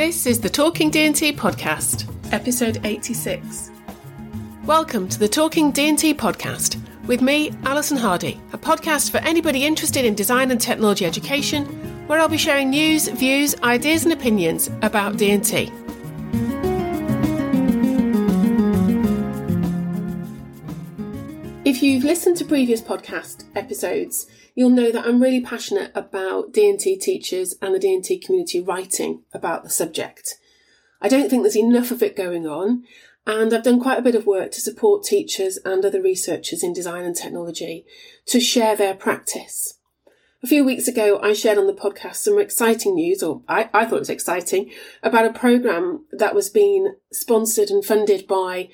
This is the Talking D&T podcast, episode 86. Welcome to the Talking D&T podcast with me, Alison Hardy, a podcast for anybody interested in design and technology education, where I'll be sharing news, views, ideas and opinions about D&T. If you've listened to previous podcast episodes, you'll know that I'm really passionate about D&T teachers and the D&T community writing about the subject. I don't think there's enough of it going on, and I've done quite a bit of work to support teachers and other researchers in design and technology to share their practice. A few weeks ago, I shared on the podcast some exciting news, or I, I thought it was exciting, about a programme that was being sponsored and funded by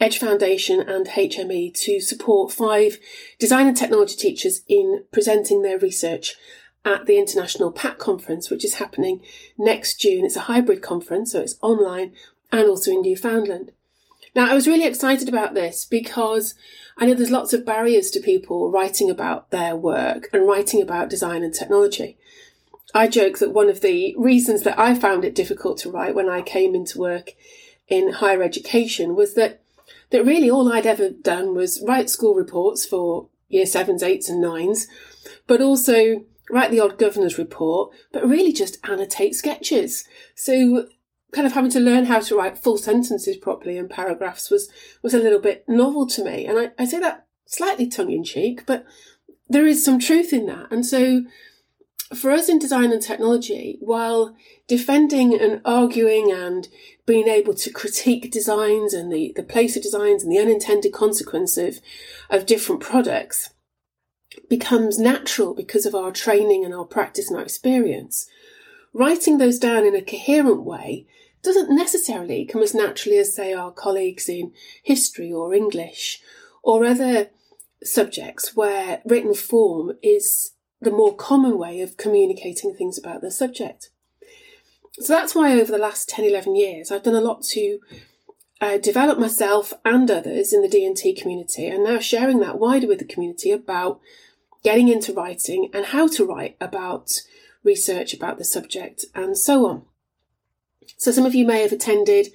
Edge Foundation and HME to support five design and technology teachers in presenting their research at the International PATT conference, which is happening next June. It's a hybrid conference, so it's online and also in Newfoundland. Now, I was really excited about this because I know there's lots of barriers to people writing about their work and writing about design and technology. I joke that one of the reasons that I found it difficult to write when I came into work in higher education was that that really all I'd ever done was write school reports for year sevens, eights, and nines, but also write the odd governor's report, but really just annotate sketches. So kind of having to learn how to write full sentences properly and paragraphs was was a little bit novel to me. And I, I say that slightly tongue in cheek, but there is some truth in that. And so for us in design and technology, while defending and arguing and being able to critique designs and the, the place of designs and the unintended consequence of, of different products becomes natural because of our training and our practice and our experience, writing those down in a coherent way doesn't necessarily come as naturally as, say, our colleagues in history or English or other subjects where written form is the more common way of communicating things about the subject. So that's why over the last 10, 11 years, I've done a lot to uh, develop myself and others in the D&T community and now sharing that wider with the community about getting into writing and how to write about research about the subject and so on. So some of you may have attended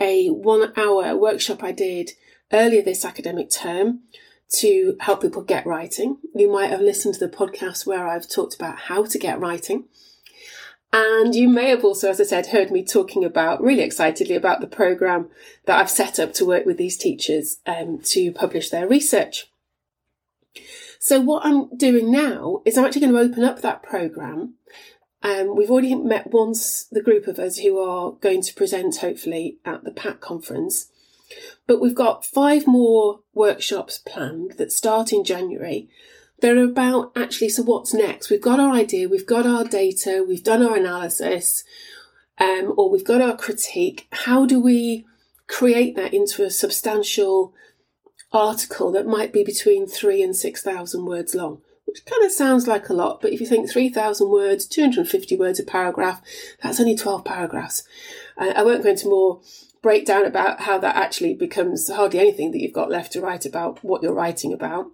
a one hour workshop I did earlier this academic term to help people get writing. You might have listened to the podcast where I've talked about how to get writing. And you may have also, as I said, heard me talking about really excitedly about the program that I've set up to work with these teachers um, to publish their research. So what I'm doing now is I'm actually going to open up that program. Um, we've already met once the group of us who are going to present hopefully at the PATT conference. But we've got five more workshops planned that start in January. They're about actually, so what's next? We've got our idea, we've got our data, we've done our analysis, um, or we've got our critique. How do we create that into a substantial article that might be between three and 6,000 words long? Which kind of sounds like a lot, but if you think 3,000 words, 250 words a paragraph, that's only 12 paragraphs. Uh, I won't go into more breakdown about how that actually becomes hardly anything that you've got left to write about what you're writing about.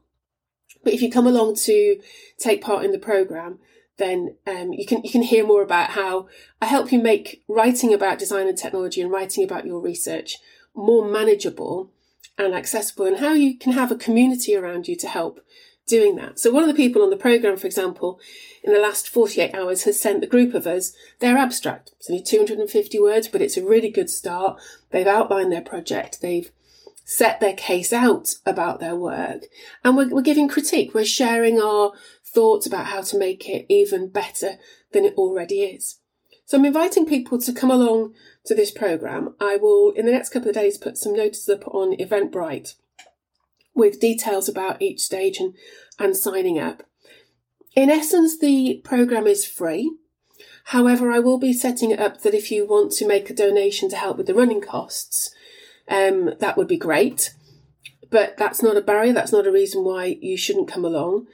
But if you come along to take part in the program, then um, you can you can hear more about how I help you make writing about design and technology and writing about your research more manageable and accessible, and how you can have a community around you to help doing that. So one of the people on the program, for example, in the last 48 hours has sent the group of us their abstract. It's only 250 words, but it's a really good start. They've outlined their project. They've set their case out about their work and we're, we're giving critique. We're sharing our thoughts about how to make it even better than it already is. So I'm inviting people to come along to this program. I will, in the next couple of days, put some notices up on Eventbrite with details about each stage and, and signing up. In essence, the program is free. However, I will be setting it up that if you want to make a donation to help with the running costs, um, that would be great. But that's not a barrier. That's not a reason why you shouldn't come along.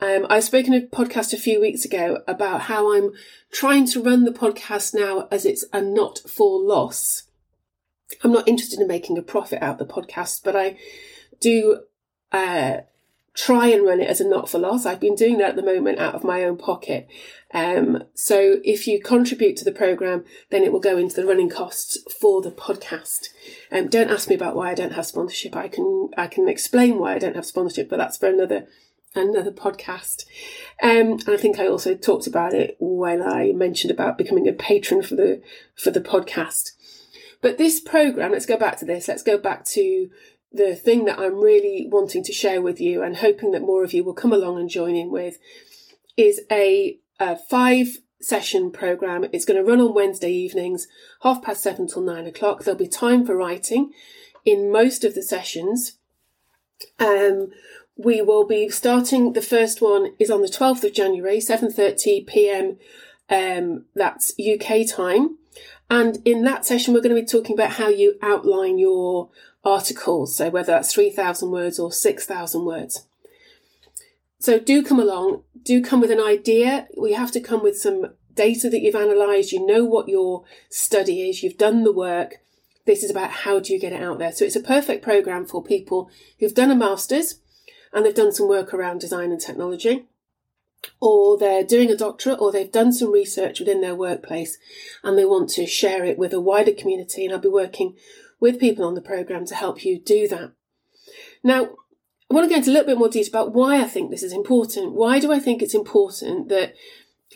Um, I spoke in a podcast a few weeks ago about how I'm trying to run the podcast now as it's a not for loss. I'm not interested in making a profit out of the podcast, but I do uh, try and run it as a not for loss. I've been doing that at the moment out of my own pocket. Um, so if you contribute to the program, then it will go into the running costs for the podcast. Um, don't ask me about why I don't have sponsorship. I can I can explain why I don't have sponsorship, but that's for another another podcast. Um, and I think I also talked about it when I mentioned about becoming a patron for the for the podcast. But this program, let's go back to this. Let's go back to the thing that I'm really wanting to share with you and hoping that more of you will come along and join in with is a, a five session program. It's going to run on Wednesday evenings, half past seven till nine o'clock. There'll be time for writing in most of the sessions. Um, we will be starting. The first one is on the 12th of January, 7:30 p.m. Um, that's UK time. And in that session, we're going to be talking about how you outline your articles. So whether that's 3,000 words or 6,000 words. So do come along, do come with an idea. We have to come with some data that you've analysed. You know what your study is. You've done the work. This is about how do you get it out there. So it's a perfect program for people who've done a master's and they've done some work around design and technology or they're doing a doctorate or they've done some research within their workplace and they want to share it with a wider community. And I'll be working with people on the program to help you do that. Now, I want to go into a little bit more detail about why I think this is important. Why do I think it's important that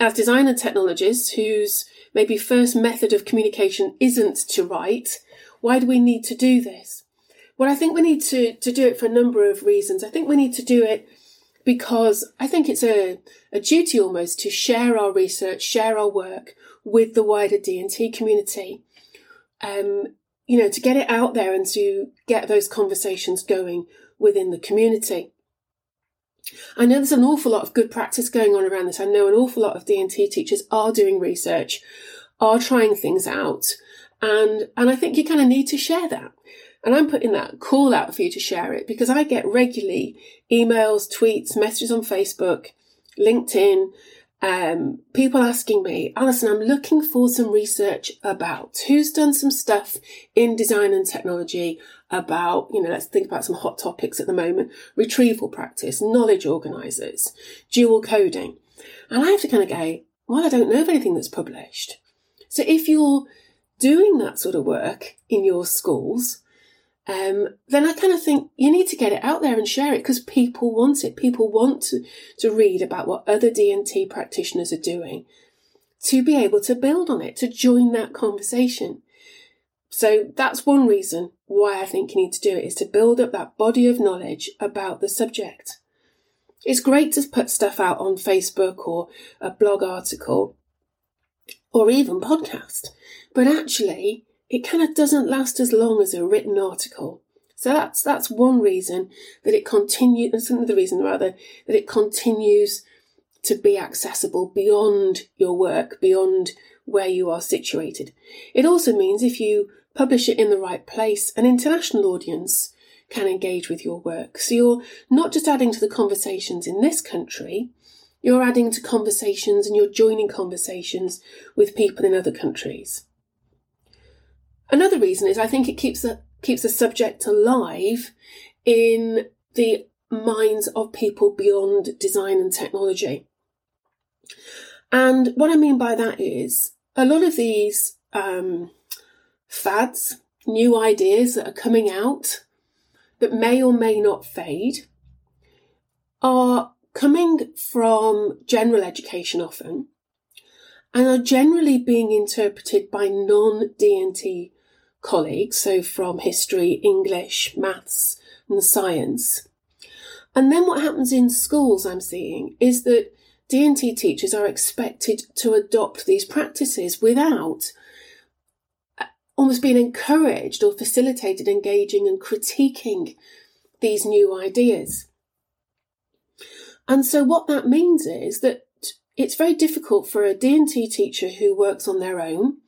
as designer technologists whose maybe first method of communication isn't to write, why do we need to do this? Well, I think we need to, to do it for a number of reasons. I think we need to do it because I think it's a, a duty almost to share our research, share our work with the wider D&T community. Um, you know, to get it out there and to get those conversations going within the community. I know there's an awful lot of good practice going on around this. I know an awful lot of D&T teachers are doing research, are trying things out, and and I think you kind of need to share that. And I'm putting that call out for you to share it because I get regularly emails, tweets, messages on Facebook, LinkedIn, um, people asking me, Alison, I'm looking for some research about who's done some stuff in design and technology about, you know, let's think about some hot topics at the moment retrieval practice, knowledge organizers, dual coding. And I have to kind of go, well, I don't know of anything that's published. So if you're doing that sort of work in your schools, um, then I kind of think you need to get it out there and share it because people want it. People want to, to read about what other D&T practitioners are doing to be able to build on it, to join that conversation. So that's one reason why I think you need to do it is to build up that body of knowledge about the subject. It's great to put stuff out on Facebook or a blog article or even podcast, but actually it kind of doesn't last as long as a written article. So that's that's one reason that it continues. Another reason, rather, that it continues to be accessible beyond your work, beyond where you are situated. It also means if you publish it in the right place, an international audience can engage with your work. So you're not just adding to the conversations in this country, you're adding to conversations and you're joining conversations with people in other countries. Another reason is I think it keeps the keeps the subject alive in the minds of people beyond design and technology. And what I mean by that is a lot of these um, fads, new ideas that are coming out that may or may not fade, are coming from general education often and are generally being interpreted by non-D&T colleagues, so from history, English, maths and science. And then what happens in schools I'm seeing is that D&T teachers are expected to adopt these practices without uh, almost being encouraged or facilitated engaging and critiquing these new ideas. And so what that means is that it's very difficult for a D&T teacher who works on their own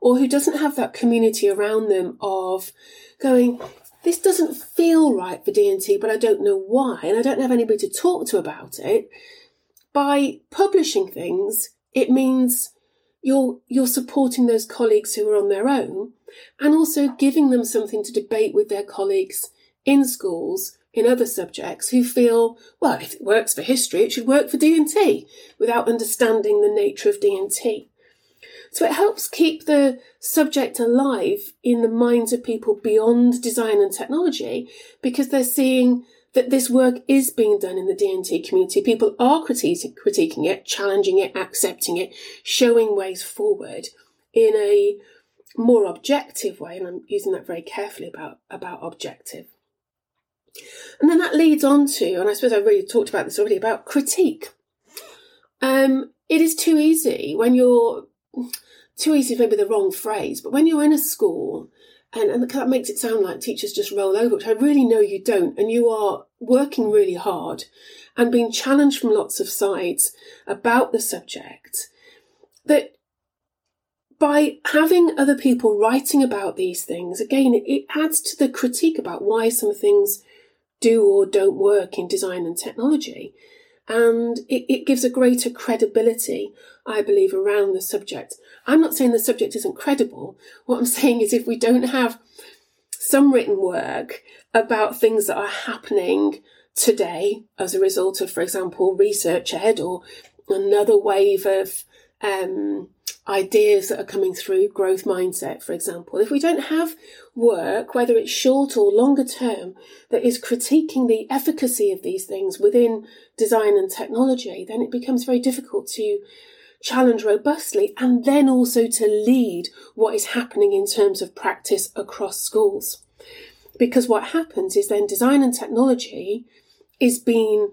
or who doesn't have that community around them of going, this doesn't feel right for D&T, but I don't know why, and I don't have anybody to talk to about it. By publishing things, it means you're, you're supporting those colleagues who are on their own and also giving them something to debate with their colleagues in schools in other subjects who feel, well, if it works for history, it should work for D&T without understanding the nature of D&T. So it helps keep the subject alive in the minds of people beyond design and technology because they're seeing that this work is being done in the D&T community. People are critiquing, critiquing it, challenging it, accepting it, showing ways forward in a more objective way. And I'm using that very carefully about, about objective. And then that leads on to, and I suppose I really talked about this already, about critique. Um, it is too easy when you're, too easy is maybe the wrong phrase, but when you're in a school, and, and that makes it sound like teachers just roll over, which I really know you don't, and you are working really hard and being challenged from lots of sides about the subject, that by having other people writing about these things, again, it adds to the critique about why some things do or don't work in design and technology. And it, it gives a greater credibility, I believe, around the subject. I'm not saying the subject isn't credible. What I'm saying is if we don't have some written work about things that are happening today as a result of, for example, researchED or another wave of um, ideas that are coming through, growth mindset, for example, if we don't have work, whether it's short or longer term, that is critiquing the efficacy of these things within design and technology, then it becomes very difficult to challenge robustly and then also to lead what is happening in terms of practice across schools. Because what happens is then design and technology is being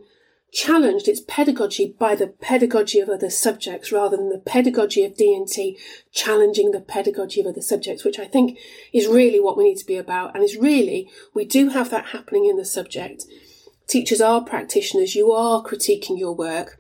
challenged its pedagogy by the pedagogy of other subjects rather than the pedagogy of D&T challenging the pedagogy of other subjects, which I think is really what we need to be about. And is really, we do have that happening in the subject. Teachers are practitioners. You are critiquing your work.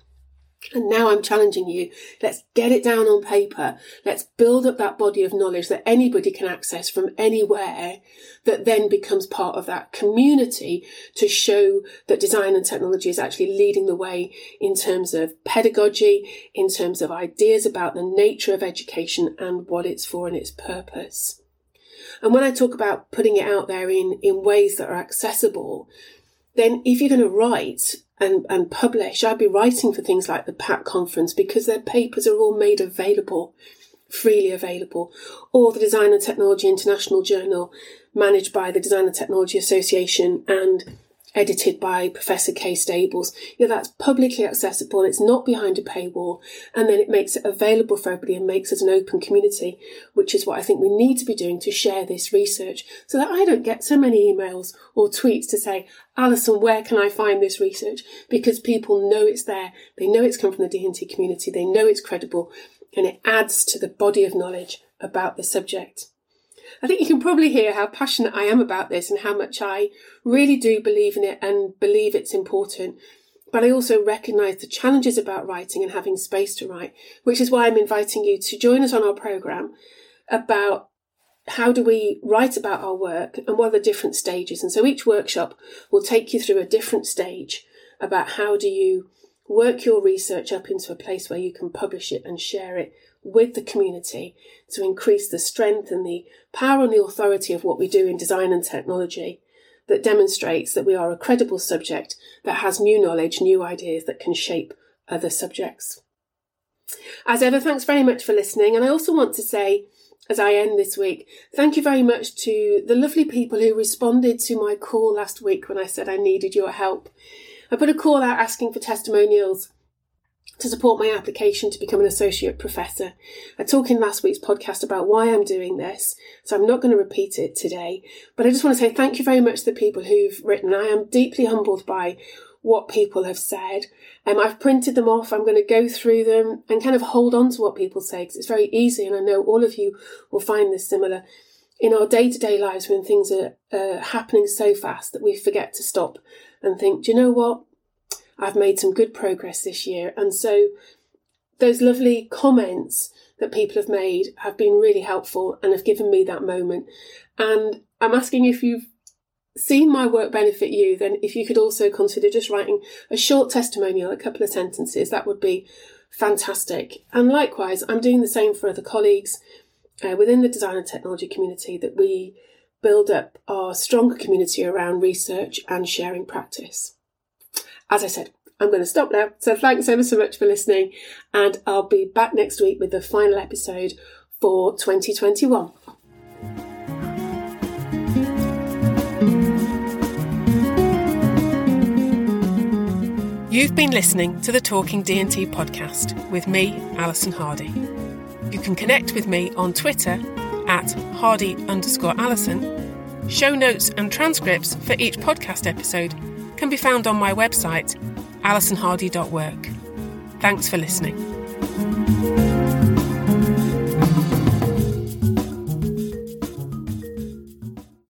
And now I'm challenging you. Let's get it down on paper. Let's build up that body of knowledge that anybody can access from anywhere that then becomes part of that community to show that design and technology is actually leading the way in terms of pedagogy, in terms of ideas about the nature of education and what it's for and its purpose. And when I talk about putting it out there in, in ways that are accessible, then if you're going to write and, and publish. I'd be writing for things like the PATT conference because their papers are all made available, freely available, or the Design and Technology International Journal managed by the Design and Technology Association and edited by Professor Kay Stables. You know, that's publicly accessible, it's not behind a paywall, and then it makes it available for everybody and makes it an open community, which is what I think we need to be doing to share this research so that I don't get so many emails or tweets to say, Alison, where can I find this research? Because people know it's there, they know it's come from the D&T community, they know it's credible, and it adds to the body of knowledge about the subject. I think you can probably hear how passionate I am about this and how much I really do believe in it and believe it's important. But I also recognise the challenges about writing and having space to write, which is why I'm inviting you to join us on our programme about how do we write about our work and what are the different stages. And so each workshop will take you through a different stage about how do you work your research up into a place where you can publish it and share it with the community to increase the strength and the power and the authority of what we do in design and technology that demonstrates that we are a credible subject that has new knowledge, new ideas that can shape other subjects. As ever, thanks very much for listening. And I also want to say, as I end this week, thank you very much to the lovely people who responded to my call last week when I said I needed your help. I put a call out asking for testimonials to support my application to become an associate professor. I talked in last week's podcast about why I'm doing this, so I'm not going to repeat it today. But I just want to say thank you very much to the people who've written. I am deeply humbled by what people have said. Um, I've printed them off. I'm going to go through them and kind of hold on to what people say because it's very easy, and I know all of you will find this similar in our day to day lives when things are uh, happening so fast that we forget to stop and think, do you know what? I've made some good progress this year. And so those lovely comments that people have made have been really helpful and have given me that moment. And I'm asking if you've seen my work benefit you, then if you could also consider just writing a short testimonial, a couple of sentences, that would be fantastic. And likewise, I'm doing the same for other colleagues uh, within the design and technology community that we build up our stronger community around research and sharing practice as I said, I'm going to stop now. So thanks ever so much for listening, and I'll be back next week with the final episode for 2021. You've been listening to the Talking D&T podcast with me, Alison Hardy. You can connect with me on Twitter at hardy underscore Alison. Show notes and transcripts for each podcast episode can be found on my website, alisonhardy.work. Thanks for listening.